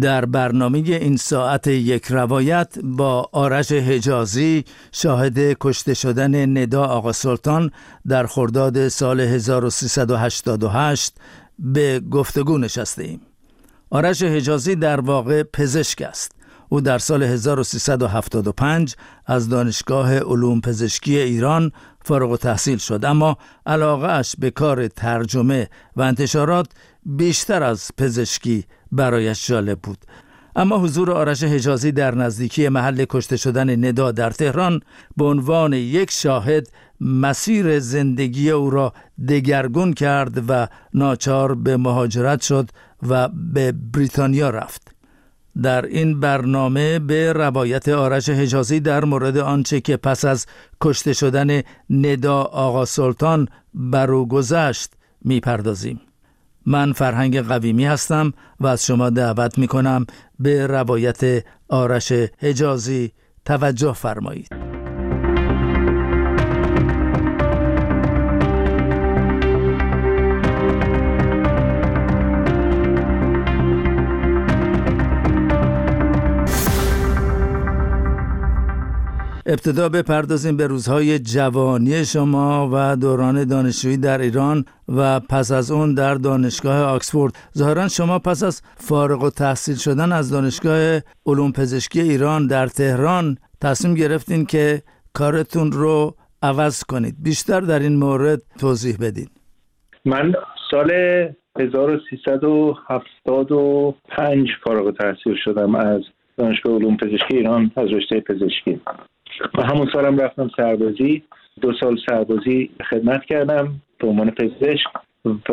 در برنامه این ساعت یک روایت با آرش حجازی شاهد کشته شدن ندا آقا سلطان در خرداد سال 1388 به گفتگو نشسته ایم. آرش حجازی در واقع پزشک است. او در سال 1375 از دانشگاه علوم پزشکی ایران فارغ تحصیل شد. اما علاقه به کار ترجمه و انتشارات بیشتر از پزشکی برایش جالب بود. اما حضور آرش حجازی در نزدیکی محل کشته شدن ندا در تهران به عنوان یک شاهد مسیر زندگی او را دگرگون کرد و ناچار به مهاجرت شد و به بریتانیا رفت. در این برنامه به روایت آرش حجازی در مورد آنچه که پس از کشته شدن ندا آقا سلطان بر او گذشت می‌پردازیم. من فرهنگ قویمی هستم و از شما دعوت می کنم به روایت آرش حجازی توجه فرمایید. ابتدا بپردازیم به روزهای جوانی شما و دوران دانشجویی در ایران و پس از اون در دانشگاه آکسفورد. ظاهرا شما پس از فارغ و تحصیل شدن از دانشگاه علوم پزشکی ایران در تهران تصمیم گرفتین که کارتون رو عوض کنید. بیشتر در این مورد توضیح بدین. من سال 1375 فارغ تحصیل شدم از دانشگاه علوم پزشکی ایران از رشته پزشکی. و همون سالم رفتم سربازی. دو سال سربازی خدمت کردم به عنوان پزشک و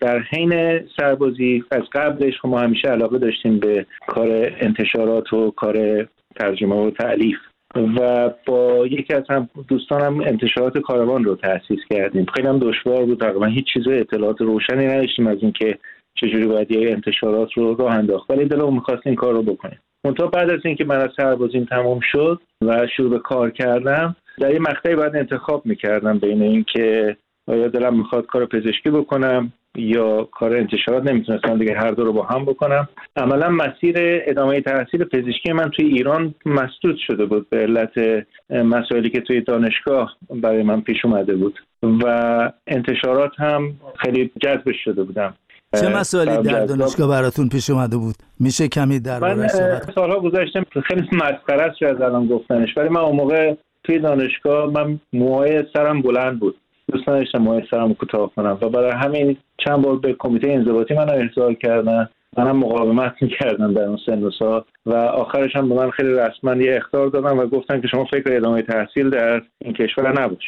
در حین سربازی از قبلش ما همیشه علاقه داشتیم به کار انتشارات و کار ترجمه و تعلیف و با یکی از هم دوستانم انتشارات کاروان رو تأسیس کردیم. خیلی هم دشوار بود. تقریبا هیچ چیز اطلاعات روشنی نداشتیم از اینکه چجوری باید یه انتشارات رو راه انداخت. ولی دلمون می‌خواست این کار رو بکنیم. منتها بعد از اینکه من از سربازیم تمام شد و شروع به کار کردم در یه مقطعی باید انتخاب می‌کردم بین اینکه آیا دلم می‌خواد کار پزشکی بکنم یا کار انتشارات نمی‌تونستم دیگه هر دو رو با هم بکنم. عملا مسیر ادامه تحصیل پزشکی من توی ایران مسدود شده بود به علت مسائلی که توی دانشگاه برای من پیش اومده بود و انتشارات هم خیلی جذبش شده بودم. چه مسائلی در دانشگاه براتون پیش اومده بود؟ میشه کمی در من سالها گذاشتم خیلی مسخره است از الان گفتنش ولی من اون موقع توی دانشگاه من موهای سرم بلند بود. دوست داشتم موهای سرم کوتاه کنم و برای همین چند بار به کمیته انضباطی من ارسال کردن. منم مقاومت می‌کردم در اون سن و سال و آخرش هم به من خیلی رسما یه اختار دادن و گفتن که شما فکر ادامه تحصیل در این کشور نباش.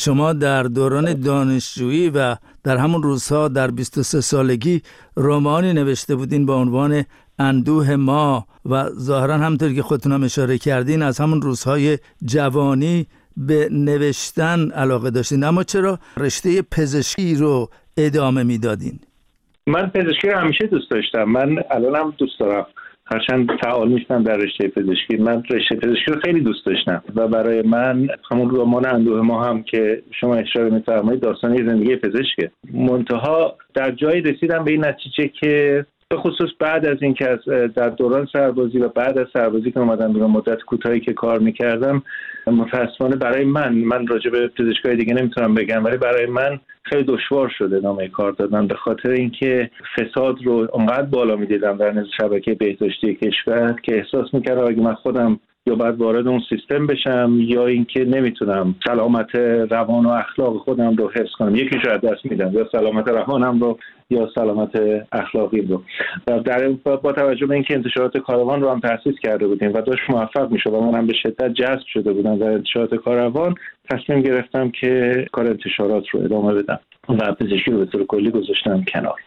شما در دوران دانشجویی و در همون روزها در 23 سالگی رومانی نوشته بودین با عنوان اندوه ما و ظاهرا همطور که خودتون هم اشاره کردین از همون روزهای جوانی به نوشتن علاقه داشتین. اما چرا رشته پزشکی رو ادامه می‌دادین؟ من پزشکی رو همیشه دوست داشتم. من الانم دوست دارم. هرچند فعال نیستم در رشته پزشکی. من رشته پزشکی رو خیلی دوست داشتم و برای من همون رمان اندوه ما هم که شما اشاره میفرمایید داستان زندگی پزشکه. منتها در جایی رسیدم به این نتیجه که به خصوص بعد از اینکه از در دوران سربازی و بعد از سربازی که اومدم بیرون مدت کوتاهی که کار می‌کردم متاسفانه برای من من راجع به پزشکای دیگه نمی‌تونم بگم ولی برای من خیلی دشوار شده نامه کار دادن به خاطر اینکه فساد رو اونقدر بالا می‌دیدم در شبکه بهداشتی کشور که احساس می‌کردم اگه من خودم یا باید وارد اون سیستم بشم یا اینکه نمی‌تونم سلامت روان و اخلاق خودم رو حفظ کنم. یکی رو دست میدم یا سلامت روانم رو یا سلامت اخلاقی رو. در با توجه به اینکه انتشارات کاروان رو هم تاسیس کرده بودیم و داشت موفق می‌شد و منم به شدت جذب شده بودم در انتشارات کاروان تصمیم گرفتم که کار انتشارات رو ادامه بدم و پزشکی رو به طور کلی گذاشتم کنار.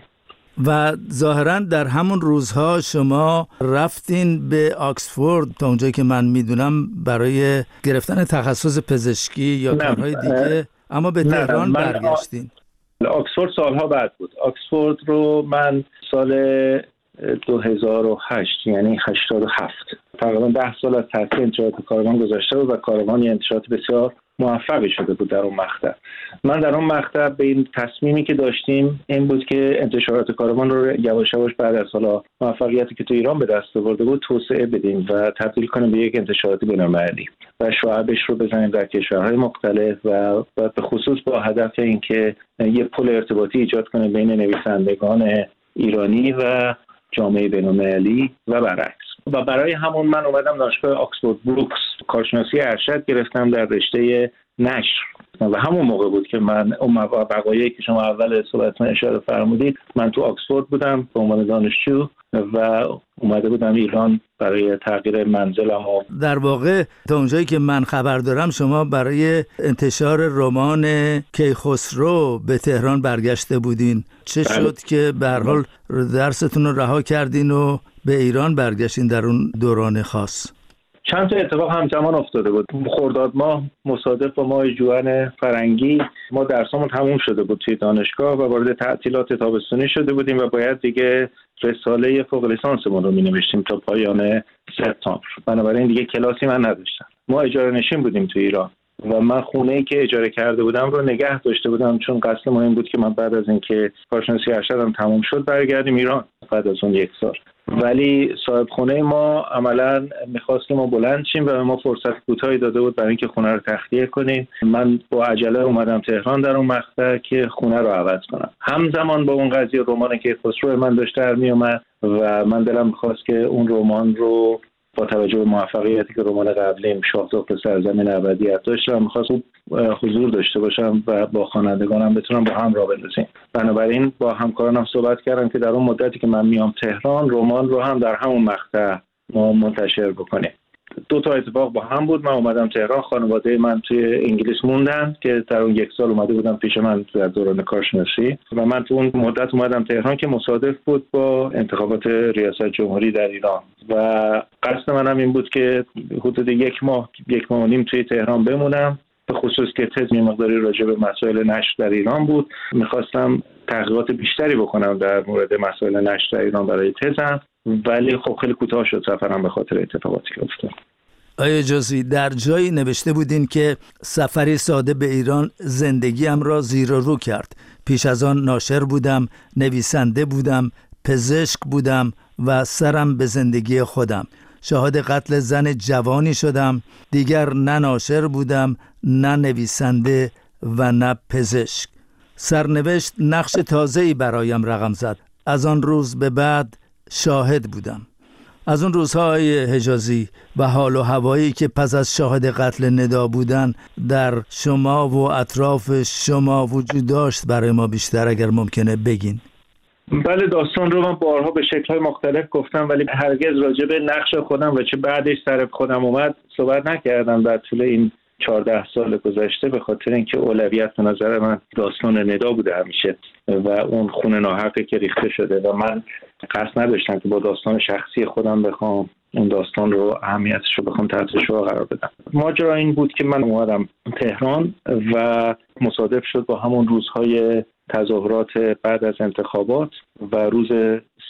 و ظاهرا در همون روزها شما رفتین به آکسفورد تا اونجایی که من می‌دونم برای گرفتن تخصص پزشکی یا کارهای دیگه اما به تهران برگشتین. آکسفورد سالها بعد بود. آکسفورد رو من سال 2008 یعنی 87 تقریبا 10 سال از تحصیل انتشارات کاروان گذاشته بود و کاروان یه انتشارات بسیار موفقی شده بود در اون مقطع. من در اون مقطع به این تصمیمی که داشتیم این بود که انتشارات کاروان رو یواش یواش بعد از حالا موفقیتی که تو ایران به دست آورده بود توسعه بدیم و تبدیل کنیم به یک انتشارات بین‌المللی و شعبش رو بزنیم در کشورهای مختلف و به خصوص با هدف اینکه یه پل ارتباطی ایجاد کنیم بین نویسندگان ایرانی و جامعه بینالمللی و برعکس. و برای همون من اومدم دانشگاه آکسفورد بروکس کارشناسی ارشد گرفتم در رشته نشر. و همون موقع بود که من اون وقایعی که شما اول صحبت من اشاره فرمودید من تو آکسفورد بودم به عنوان دانشجو و اومده بودم ایران برای تغییر منزلم و در واقع تا اونجایی که من خبر دارم شما برای انتشار رمان کیخسرو به تهران برگشته بودین. چه بله. شد که به حال درستون رو رها کردین و به ایران برگشتین در اون دوران خاص؟ چند تا اتفاق همزمان افتاده بود. خرداد ماه مصادف با ماه جوان فرنگی. ما درسامون تموم شده بود توی دانشگاه و وارد تعطیلات تابستانی شده بودیم و باید دیگه رساله فوق لیسانسمون رو می نوشتیم تا پایان سپتامبر. بنابراین دیگه کلاسی من نداشتم. ما اجاره نشین بودیم تو ایران. و من خونه ای که اجاره کرده بودم رو نگه داشته بودم چون قصد ما این بود که من بعد از اینکه کارشناسی ارشدم تموم شد برگردیم ایران بعد از اون یک سال. ولی صاحب خونه ما عملا می‌خواست ما بلند شیم و ما فرصت کوتاهی داده بود برای اینکه خونه رو تخلیه کنیم. من با عجله اومدم تهران در اون مقطع که خونه رو عوض کنم. همزمان با اون قضیه رمان که خسرو من داشت در میومد و من دلم می‌خواست که اون رمان رو با توجه به موفقیتی که رمان قبلیم شاهزاده سرزمین ابدیت داشته و می‌خواست حضور داشته باشم و با خوانندگانم بتونم با هم را بندازیم. بنابراین با همکارانم صحبت کردم که در اون مدتی که من میام تهران رمان رو هم در همون مقطع ما منتشر بکنیم. دو تا اتفاق با هم بود. من اومدم تهران خانواده من توی انگلیس موندن که در اون یک سال اومده بودم پیش من در دوران کارشناسی. و من تو اون مدت اومدم تهران که مصادف بود با انتخابات ریاست جمهوری در ایران. و قصد منم این بود که حدود یک ماه یک ماه و نیم توی تهران بمونم. به خصوص که تز مقداری راجع به مسائل نشر در ایران بود. می‌خواستم تحقیقات بیشتری بکنم در مورد مسائل نشر در ایران برای تزم ولی خب خیلی کوتاه شد سفرم به خاطر اتفاقاتی که افتاد. آیا جزی در جایی نوشته بودین که سفری ساده به ایران زندگیم را زیر و رو کرد. پیش از آن ناشر بودم نویسنده بودم پزشک بودم و سرم به زندگی خودم. شاهد قتل زن جوانی شدم. دیگر نه ناشر بودم نه نویسنده و نه پزشک. سرنوشت نقش تازه‌ای برایم رقم زد. از آن روز به بعد شاهد بودم. از اون روزهای حجازی و حال و هوایی که پس از شاهد قتل ندا بودن در شما و اطراف شما وجود داشت برای ما بیشتر اگر ممکنه بگین. بله داستان رو من بارها به شکلهای مختلف گفتم ولی هرگز راجع به نقش خودم و چه بعدش سر خودم اومد صحبت نکردم در طول این چهارده سال گذشته به خاطر اینکه اولویت به نظر من داستان ندا بوده همیشه و اون خون ناحقی که ریخته شده و من قصد نداشتم که با داستان شخصی خودم بخوام اون داستان رو اهمیتش رو بخوام تحت شعا قرار بدم. ماجرا این بود که من اومدم تهران و مصادف شد با همون روزهای تظاهرات بعد از انتخابات و روز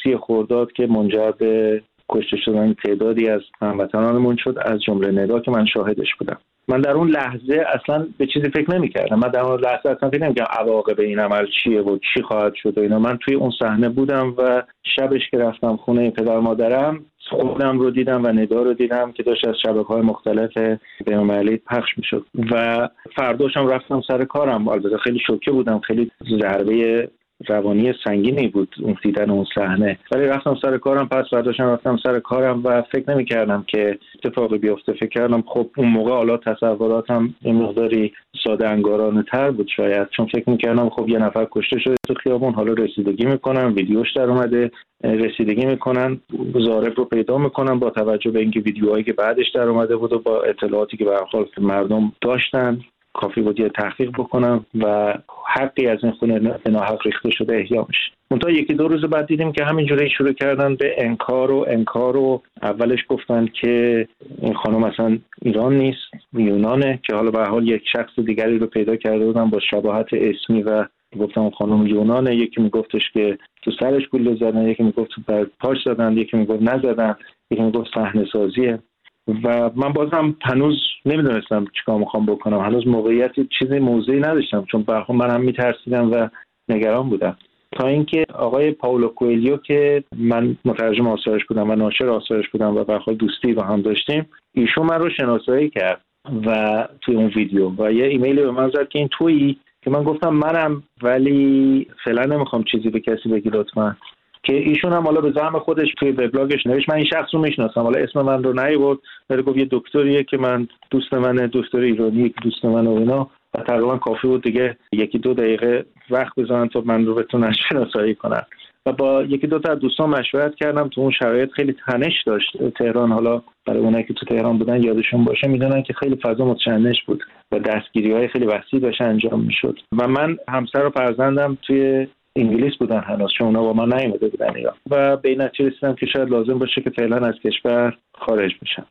سی خورداد که منجر به کشته شدن تعدادی از هموطنانمون شد از جمله ندا که من شاهدش بودم. من در اون لحظه اصلا به چیزی فکر نمی‌کردم. من در اون لحظه اصلا فکر نمی‌کردم عواقب این عمل چیه و چی خواهد شد و اینا. من توی اون صحنه بودم و شبش که رفتم خونه پدر مادرم خودم رو دیدم و ندا رو دیدم که داشت از شبکه های مختلف بینالمللی پخش می‌شد. و فرداشم رفتم سر کارم. البته خیلی شوکه بودم. خیلی ضربه روانی سنگینی بود اون دیدن اون صحنه. ولی رفتم سر کارم پس برداشتم رفتم سر کارم و فکر نمی کردم که اتفاقی بیفته. فکر کردم خب اون موقع حالا تصوراتم یه مقداری ساده انگارانه تر بود شاید. چون فکر می‌کردم خب یه نفر کشته شده تو خیابون حالا رسیدگی می‌کنم ویدیوش در اومده رسیدگی می‌کنن زارب رو پیدا می‌کنن با توجه به اینکه ویدیوهایی که بعدش در اومده بود و با اطلاعاتی که به مردم داشتن. کافی بود یه تحقیق بکنم و حقی از این خونه به ناحق ریخته شده احیا میشه منتها یکی دو روز بعد دیدیم که همینجوری شروع کردن به انکار و انکار و اولش گفتن که این خانم اصلا ایران نیست یونانه که حالا به حال یک شخص دیگری رو پیدا کرده بودن با شباهت اسمی و گفتم خانم یونانه. یکی میگفتش که تو سرش گل زدن یکی می‌گفت بر پاش زدن یکی می‌گفت نزدن یکی می‌گفت صحنه سازیه. و من بازم هنوز نمی‌دونستم چیکار می‌خوام بکنم. هنوز موقعیت چیزی موضعی نداشتم چون برخون من هم میترسیدم و نگران بودم. تا اینکه آقای پاولو کوئلیو که من مترجم آثارش بودم و ناشر آثارش بودم و برخواد دوستی با هم داشتیم ایشون من رو شناسایی کرد و توی اون ویدیو و یه ایمیل به من زد که این تویی که من گفتم منم ولی فعلا نمی‌خوام چیزی به کسی بگی لطفا. که ایشون هم حالا به زعم خودش توی وبلاگش نوشت. من این شخص رو می‌شناسم. حالا اسم من رو نیورد. ولی گفت یه دکتریه که من دوست من دکتر ایرانی دوست من و اینا. و تقریبا کافی بود دیگه یکی دو دقیقه وقت بزنن تا من رو بتونن شناسایی کنن. و با یکی دو تا دوستان مشورت کردم. تو اون شرایط خیلی تنش داشت. تهران حالا برای اونایی که تو تهران بودن یادشون باشه می‌دونن که خیلی فضا متشنج بود و دستگیری های خیلی وسیع داشت انجام می‌شد. و من همسر و فرزندم توی انگلیس بودن هنوز چون اونا با ما نیومده بودن ایران. و به این نتیجه رسیدم که شاید لازم باشه که فعلا از کشور خارج بشم.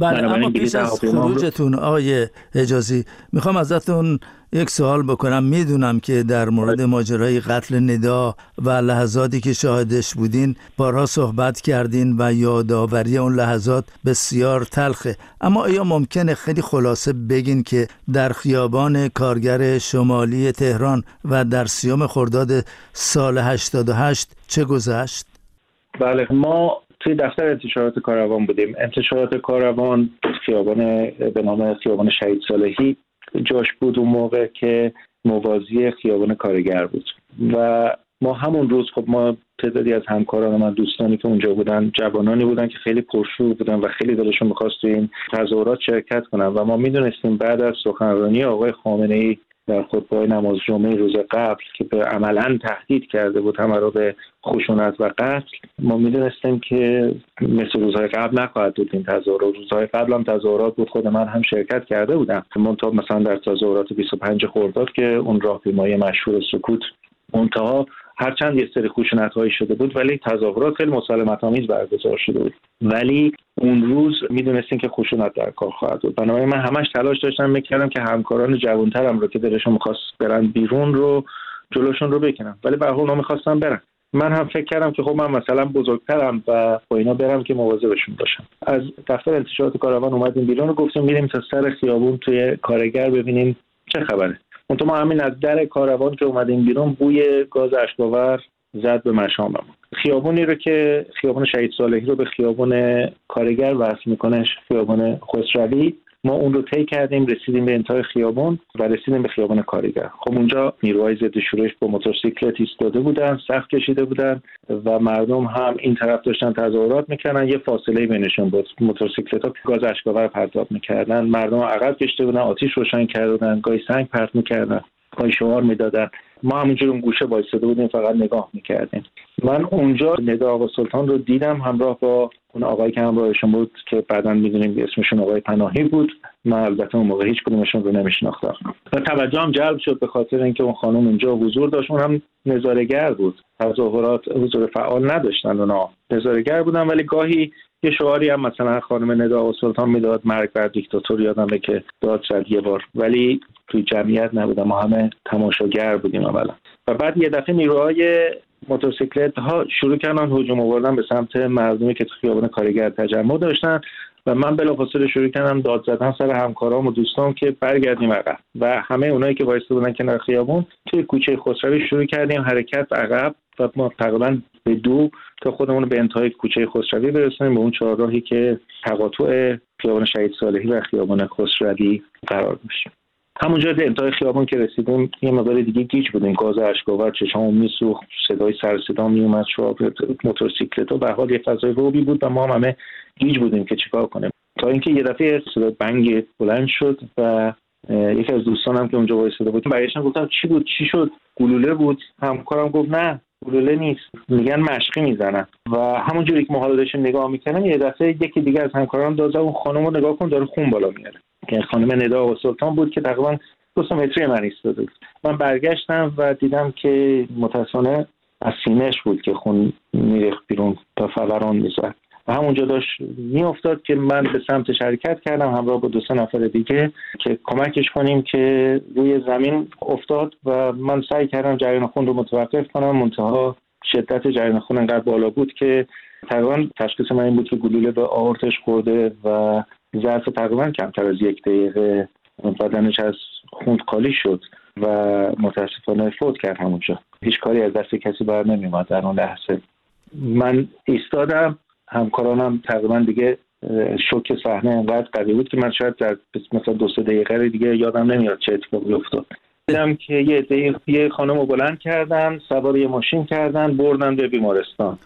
بله اما پیش از خروجتون آقای اجازی می‌خوام ازتون یک سوال بکنم. می‌دونم که در مورد ماجرای قتل ندا و لحظاتی که شاهدش بودین بارها صحبت کردین و یادآوری اون لحظات بسیار تلخه. اما آیا ممکنه خیلی خلاصه بگین که در خیابان کارگر شمالی تهران و در سیام خرداد سال 88 چه گذشت؟ بله ما توی دفتر انتشارات کاروان بودیم. انتشارات کاروان خیابان به نام خیابان شهید صالحی جاش بود اون موقع که موازی خیابان کارگر بود. و ما همون روز خب ما تعدادی از همکاران من دوستانی که اونجا بودن جوانانی بودن که خیلی پرشور بودن و خیلی دلشون می‌خواست این تظاهرات شرکت کنن. و ما می‌دونستیم بعد از سخنرانی آقای خامنه ای در خطبه نماز جمعه روز قبل که به عملا تهدید کرده بود همه رو به خشونت و قتل ما می‌دونستیم که مثل روزهای قبل نخواهد بود. این تظاهرات روزهای قبل هم تظاهرات بود. خود من هم شرکت کرده بودم. منتها مثلا در تظاهرات 25 خرداد که اون راهپیمایی مشهور سکوت منتها هرچند یه سری خشونت هایی شده بود ولی تظاهرات خیلی مسالمت آمیز برگزار شده بود. ولی اون روز می‌دونستیم که خشونت در کار خواهد بود. بنابراین من همش تلاش داشتم می‌کردم که همکاران جوانترم رو که دلشون می‌خواست برن بیرون رو جلوشون رو بکنم. ولی به اونا می‌خواستم برن. من هم فکر کردم که خب من مثلا بزرگترم و با اینا برم که مواظبشون باشم. از دفتر انتشارات کاروان اومدیم بیرون و گفتیم میریم تا سر خیابون توی کارگر ببینیم چه خبره. اون ما همین از در کاروان که اومدیم بیرون بوی گاز اشکاور زد به مشامم خیابونی رو که خیابون شهید صالحی رو به خیابون کارگر وصل می‌کنه خیابون خسروی. ما اون رو طی کردیم رسیدیم به انتهای خیابان و رسیدیم به خیابان کارگر خب اونجا نیروهای ضد شورش با موتورسیکلت ایستاده بودن سخت کشیده بودن و مردم هم این طرف داشتن تظاهرات می‌کردن یه فاصله بینشون بود. موتورسیکلت ها گاز اشکاور پرتاب می‌کردن مردم عقب کشیده بودن آتیش روشن کرده بودن گاهی سنگ پرت می‌کردن گاهی شمار می‌دادن. ما همونجور اون گوشه وایساده بودیم فقط نگاه می‌کردیم. من اونجا ندا آقا سلطان رو دیدم همراه با اون آقایی که همراهشون بود که بعدا می‌دونیم اسمشون آقای پناهی بود من البته اون موقع هیچ کدومشون رو نمیشناختم. و توجهم جلب شد به خاطر اینکه اون خانم اونجا حضور داشت اون هم نظارگر بود. تظاهرات حضور فعال نداشتن اونا. نظارگر بودن ولی گاهی یه شعاری هم مثلا خانم ندا و سلطان می‌داد مرگ بر دیکتاتور یادمه که داد زد یه بار. ولی توی جمعیت نبودم ما همه تماشاگر بودیم اولا و بعد یه دفعه نیروهای موتورسیکلت ها شروع کردن هجوم آوردن به سمت مردمی که تو خیابان کارگر تجمع داشتن و من بلافاصله شروع کردم داد زدن سر همکارام و دوستان که برگردیم عقب. و همه اونایی که وایسته بودن کنار خیابون توی کوچه خسروی شروع کردیم حرکت عقب و ما تقریبا به دو تا خودمون به انتهای کوچه خسروی برسونیم به اون چهارراهی که تقاطع خیابان شهید صالحی و خیابان خسروی قرار داشت. همونجا به انتهای خیابان که رسیدیم یه مقدار دیگه گیج بودیم. گاز اشکاور چشامو میسوخت صدای سر صدا میومد شعاب موتورسیکلت و به حال یه فضای روبی بود و ما هم همه گیج بودیم که چیکار کنیم. تا اینکه یه دفعه صدا بنگ بلند شد و یکی از دوستانم که اونجا وایساده بود برگشتم گفتم چی بود؟ چی شد؟ گلوله بود؟ همکارم گفت نه گلوله نیست. میگن مشقی می‌زنن. و همونجوری که ما حالا نگاه می‌کنم یه دفعه یکی دیگه از همکاران داد اون خانم رو نگاه کن داره خون بالا میاره که خانم ندا و سلطان بود که تقریبا دو متری من ایستاده بود. من برگشتم و دیدم که متاسفانه از سینهش بود که خون میریخت بیرون تا فوران می‌زد. و همونجا داشت میافتاد که من به سمت شرکت کردم همراه با دو سه نفر دیگه که کمکش کنیم که روی زمین افتاد و من سعی کردم جریان خون رو متوقف کنم. منتها شدت جریان خون انقدر بالا بود که تقریبا تشخیص من این بود که گلوله به آورتش خورده و ظرف تقریبا کمتر از یک دقیقه. بدنش از خون خالی شد و متاسفانه فوت کرد همونجا هیچ کاری از دست کسی بر نمیومد در اون لحظه. من ایستادم همکارانم تقریبا دیگه شوک صحنه انقدر قوی بود که من شاید در مثلا دو سه دقیقه دیگه یادم نمیاد چه اتفاقی افتاد. دیدم که یه یه خانم رو بلند کردن سوار یه ماشین کردن بردن به بیمارستان.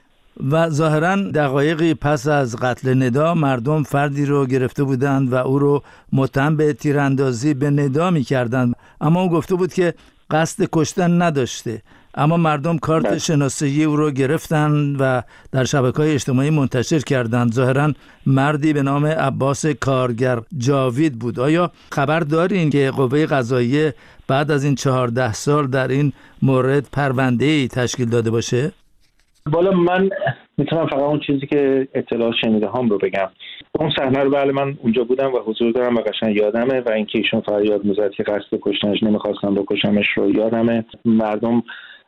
و ظاهرا دقایقی پس از قتل ندا مردم فردی رو گرفته بودند و او رو متهم به تیراندازی به ندا می کردند اما او گفته بود که قصد کشتن نداشته اما مردم کارت بله. شناسایی او رو گرفتن و در شبکه های اجتماعی منتشر کردند ظاهرا مردی به نام عباس کارگر جاوید بود آیا خبر دارین که قوه قضاییه بعد از این چهارده سال در این مورد پرونده ای تشکیل داده باشه؟ بالا من می‌تونم فقط اون چیزی که اطلاع شنیده هم رو بگم. اون صحنه رو بله من اونجا بودم و حضور دارم و قشنگ یادمه و اینکه ایشون فریاد می‌زد که قصد کشتنش نمی‌خواستم بکشمش رو یادمه. مردم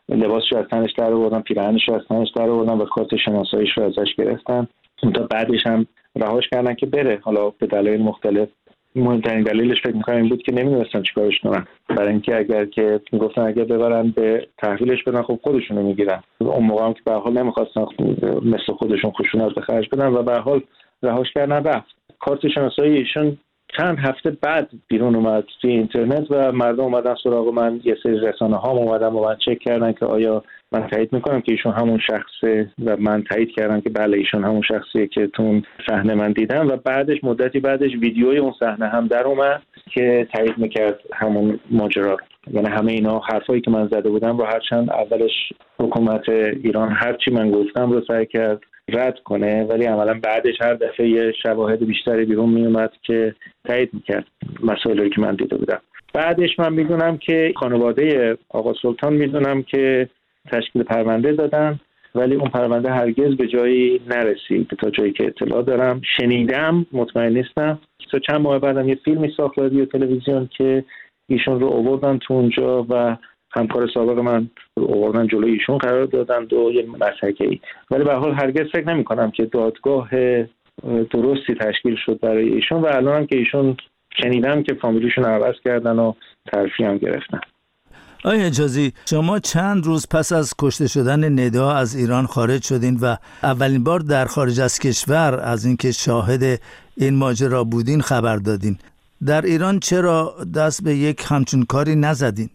لباسش از تنش در آوردن پیراهنش از تنش در آوردن و کارت شناساییش رو ازش گرفتن. تا بعدش هم رهاش کردن که بره. حالا به دلایل مختلف مهمترین دلیلش فکر می‌کنم این بود که نمی‌دونستن چیکارش کنن. برای اینکه اگر که می‌گفتن اگر ببرن به تحویلش بدن خب خودشونو می‌گیرن. اون موقع هم که به حال نمی‌خواستن مثل خودشون خشونت به خرج بدن و به حال رهاش کردن رفت. کارت شناسایی ایشون چند هفته بعد بیرون اومد توی اینترنت و مردم اومدن سراغ من. یه سری رسانه ها اومدن و من چک کردن که آیا من تایید می‌کنم که ایشون همون شخصه و من تایید کردم که بله ایشون همون شخصیه که تو صحنه من دیدم و بعدش مدتی بعدش ویدیوی اون صحنه هم در اومد که تایید می‌کرد همون ماجرا یعنی همه اینا حرفایی که من زده بودم رو هرچند اولش حکومت ایران هرچی من گفتم رو سعی کرد رد کنه ولی عملا بعدش هر دفعه یه شواهد بیشتری بیرون میومد که تایید می‌کرد مسائلی که من دیده بودم. بعدش من می‌دونم که خانواده آقا سلطان می‌دونم که تشکیل پرونده دادن ولی اون پرونده هرگز به جایی نرسید. تا جایی که اطلاع دارم شنیدم مطمئن نیستم. تا چند ماه بعدم یه فیلمی ساخت رادیو تلویزیون که ایشون رو آوردن تو اونجا و همکار سابق من آوردن جلوی ایشون قرار دادن دو یه مسحکه ای ولی به حال هرگز فکر نمی کنم که دادگاه درستی تشکیل شد برای ایشون و الان هم که ایشون شنیدم که فامیلیشون عوض کردن و ترفی هم گرفتن. آیا اجازی شما چند روز پس از کشته شدن ندا از ایران خارج شدین و اولین بار در خارج از کشور از اینکه شاهد این ماجرا بودین خبر دادین. در ایران چرا دست به یک همچون کاری نزدین؟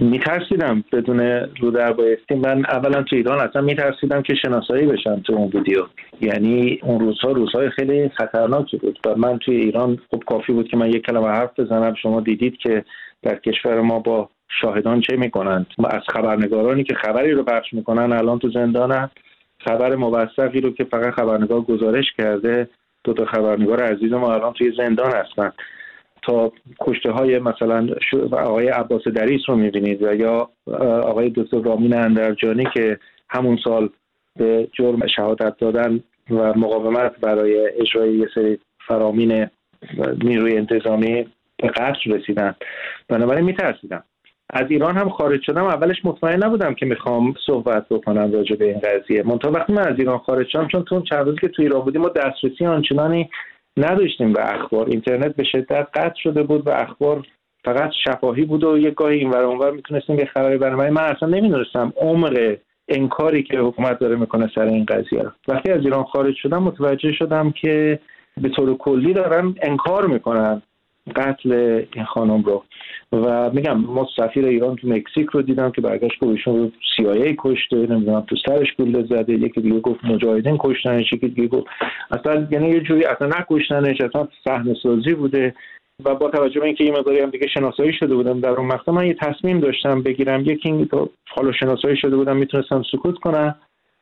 میترسیدم بدون رو در بایستی. من اولا تو ایران اصلا میترسیدم که شناسایی بشم تو اون ویدیو. یعنی اون روزها روزهای خیلی خطرناکی بود و من توی ایران خب کافی بود که من یک کلمه حرف بزنم. شما دیدید که در کشور ما با شاهدان چه می‌کنند؟ از خبرنگارانی که خبری رو پخش می‌کنن الان تو زندانن خبر موثقی رو که فقط خبرنگار گزارش کرده دو تا خبرنگار عزیز ما الان توی زندان هستن. تا کشته های مثلا آقای عباس دریس رو می‌بینید و یا آقای دکتر رامین اندرجانی که همون سال به جرم شهادت دادن و مقاومت برای اجرای یه سری فرامین نیروی انتظامی به قتل رسیدن. بنابراین میترسیدم. از ایران هم خارج شدم اولش مطمئن نبودم که می‌خوام صحبت بکنم راجع به این قضیه. منتها وقتی من از ایران خارج شدم چون تو چند روزی که تو ایران بودیم ما دسترسی آنچنانی نداشتیم به اخبار. اینترنت به شدت قطع شده بود و اخبار فقط شفاهی بود و یه گاهی اینور اونور می‌تونستیم یه خبری برنامه من اصلا نمی‌دونستم عمر انکاری که حکومت داره می‌کنه سر این قضیه وقتی از ایران خارج شدم متوجه شدم که به طور کلی دارن انکار می‌کنن. قتل این خانم رو. و میگم ما سفیر ایران تو مکزیک رو دیدم که برگشت که ایشون رو CIA کشته نمی‌دونم تو سرش گوله زده یکی دیگه گفت مجاهدین کشتنش یکی دیگه گفت اصلا یعنی یه جوری اصلا نکشتنش اصلا صحنه سازی بوده. و با توجه به اینکه یه مقداری هم دیگه شناسایی شده بودم در اون مقطع من یه تصمیم داشتم بگیرم. یکی این حالا شناسایی شده بودم می‌تونستم سکوت کنم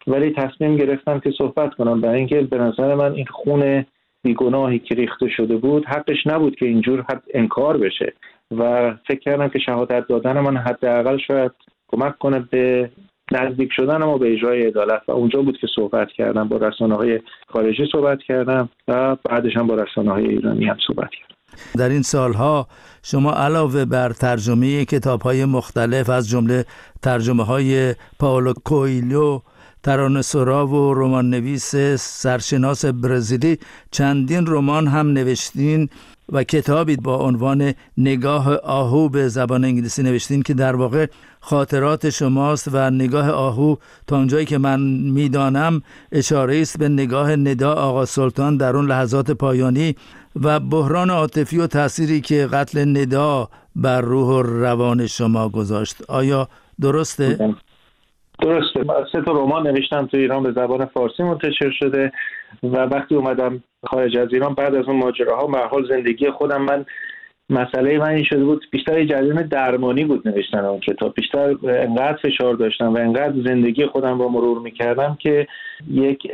ولی تصمیم گرفتم که صحبت کنم. برای اینکه به نظر من این خون بیگناهی که ریخته شده بود حقش نبود که اینجور حد انکار بشه. و فکر کردم که شهادت دادن من حداقل شاید کمک کنه به نزدیک شدن ما به اجرای عدالت. و اونجا بود که صحبت کردم با رسانه های خارجی صحبت کردم و بعدش هم با رسانه های ایرانی هم صحبت کردم. در این سالها شما علاوه بر ترجمه کتاب های مختلف از جمله ترجمه های پاولو کویلو ترانه سرا و رمان نویس سرشناس برزیلی چندین رمان هم نوشتین و کتابی با عنوان نگاه آهو به زبان انگلیسی نوشتین که در واقع خاطرات شماست و نگاه آهو تا اونجایی که من می‌دانم اشاره است به نگاه ندا آقا سلطان در اون لحظات پایانی و بحران عاطفی و تأثیری که قتل ندا بر روح و روان شما گذاشت آیا درسته؟ درسته. سه تا رمان نوشتم تو ایران به زبان فارسی منتشر شده و وقتی اومدم خارج از ایران بعد از اون ماجراها به حال زندگی خودم من مسئله من این شده بود بیشتر جریان درمانی بود نوشتن اون کتاب. بیشتر انقدر فشار داشتم و انقدر زندگی خودم رو مرور می‌کردم که یک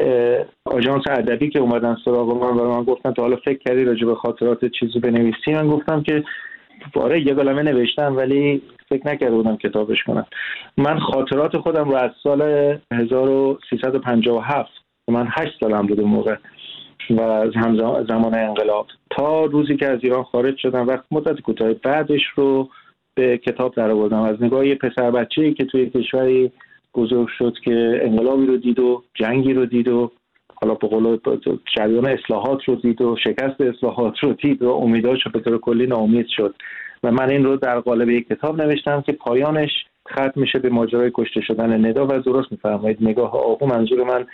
آژانس ادبی که اومدن سراغ من و من گفتن تا حالا فکر کردی راجع به خاطرات چیزی بنویسی من گفتم که باره یه کلمه نوشتم ولی فکر نکرده بودم کتابش کنم. من خاطرات خودم رو از سال 1357 من هشت سالم بود موقع و از زمان انقلاب. تا روزی که از ایران خارج شدم وقت مدت کوتاه بعدش رو به کتاب در آوردم. از نگاه یه پسر بچه که توی کشوری بزرگ شد که انقلابی رو دید و جنگی رو دید و حالا به قول جریان اصلاحات رو دید و شکست اصلاحات رو دید و امیداش به طور کلی ناامید شد. و من این رو در قالب یک کتاب نوشتم که پایانش ختم میشه به ماجرای کشته شدن ندا و درست میفرمایید. نگاه آهو منظور من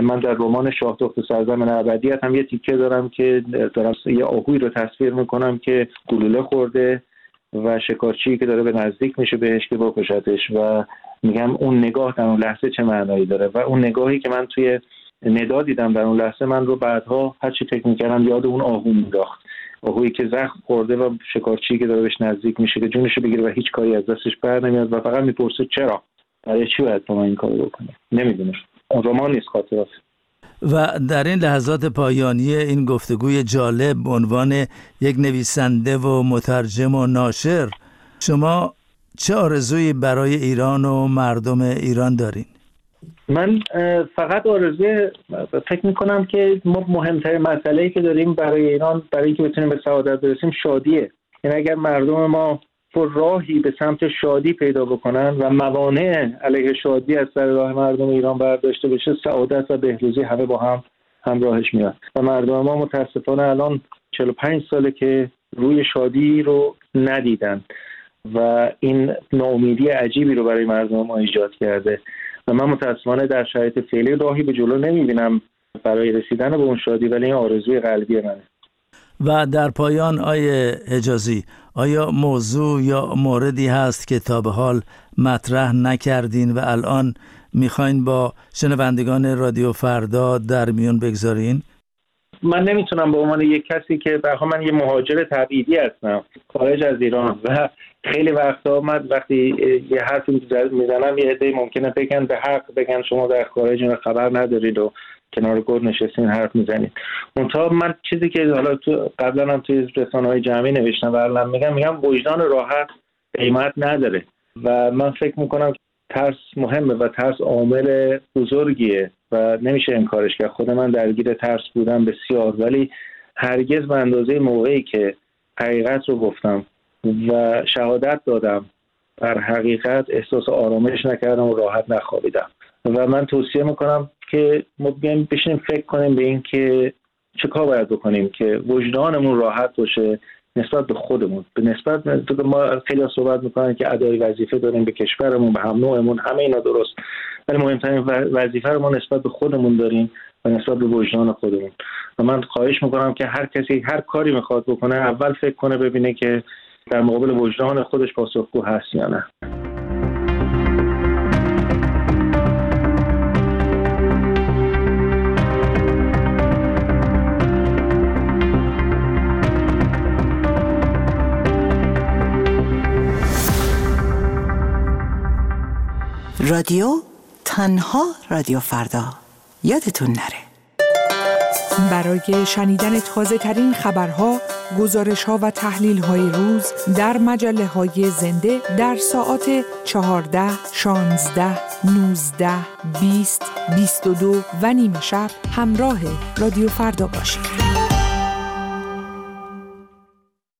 من در رمان شاه دخت سرزمین ابدیت هم یه تیکه دارم که دارم یه آهوی رو تصویر می‌کنم که گلوله خورده و شکارچی که داره به نزدیک میشه بهش که بکشتش و میگم اون نگاه در اون لحظه چه معنایی داره و اون نگاهی که من توی ندا دیدم در اون لحظه. من رو بعدها هر چی فکر می‌کردم یاد اون آهو میداخت آهویی که زخم خورده و شکارچی که داره بهش نزدیک میشه که جونشو بگیره و هیچ کاری از دستش بر نمیاد و فقط می‌پرسه چرا؟ برای چی باید با این کارو بکنه؟ نمی‌دونه اون رمان نیست خاطرات و در این لحظات پایانی این گفتگوی جالب عنوان یک نویسنده و مترجم و ناشر شما چه آرزویی برای ایران و مردم ایران دارین؟ من فقط آرزوی فکر می‌کنم که ما مهمترین مسئله که داریم برای ایران برای اینکه بتونیم به سعادت برسیم شادیه. یعنی اگر مردم ما راهی به سمت شادی پیدا بکنن و موانع علیه شادی از سر راه مردم ایران برداشته بشه سعادت و بهروزی همه با هم همراهش میاد. و مردم ما متاسفانه الان 45 ساله که روی شادی رو ندیدن و این ناامیدی عجیبی رو برای مردم ما ایجاد کرده. و من متاسفانه در شرایط فعلی راهی به جلو نمی‌بینم برای رسیدن به اون شادی ولی این آرزوی قلبی منه و در پایان آیه حجازی آیا موضوع یا موردی هست که تا به حال مطرح نکردین و الان می‌خواین با شنوندگان رادیو فردا در میون بگذارین؟ من نمی‌تونم به عنوان یک کسی که به من یه مهاجر تبعیدی هستم خارج از ایران و خیلی وقتا من وقتی یه حرفی می‌زنم یه عده ممکنه بگن به حق بگن شما در خارج خبر ندارید و کنار گل نشستین حرف می‌زنید. منتها من چیزی که حالا تو قبلا هم توی رسانه های جمعی نوشتم و الان میگم میگم وجدان راحت قیمت نداره و من فکر می‌کنم ترس مهمه و ترس عامل بزرگیه. و نمیشه انکارش کرد. خود من درگیر ترس بودم بسیار ولی هرگز به اندازه موقعی که حقیقت رو گفتم و شهادت دادم بر حقیقت احساس آرامش نکردم و راحت نخوابیدم. و من توصیه می‌کنم که ما بشینیم فکر کنیم به این که چه کار باید بکنیم که وجدانمون راحت باشه. نسبت به خودمون. به نسبت ما خیلی صحبت می‌کنن که ادای وظیفه داریم به کشورمون به هم نوعمون همه اینا درست. ولی مهمترین وظیفه رو ما نسبت به خودمون داریم و نسبت به وجدان خودمون. و من خواهش می‌کنم که هر کسی هر کاری می‌خواد بکنه اول فکر کنه ببینه که در مقابل وجدان خودش پاسخگو هست یا نه. رادیو تنها رادیو فردا یادتون نره برای شنیدن تازه ترین خبرها، گزارش ها و تحلیل های روز در مجله های زنده در ساعت 14, 16, 19, 20, 22 و نیم شب همراه رادیو فردا باشید.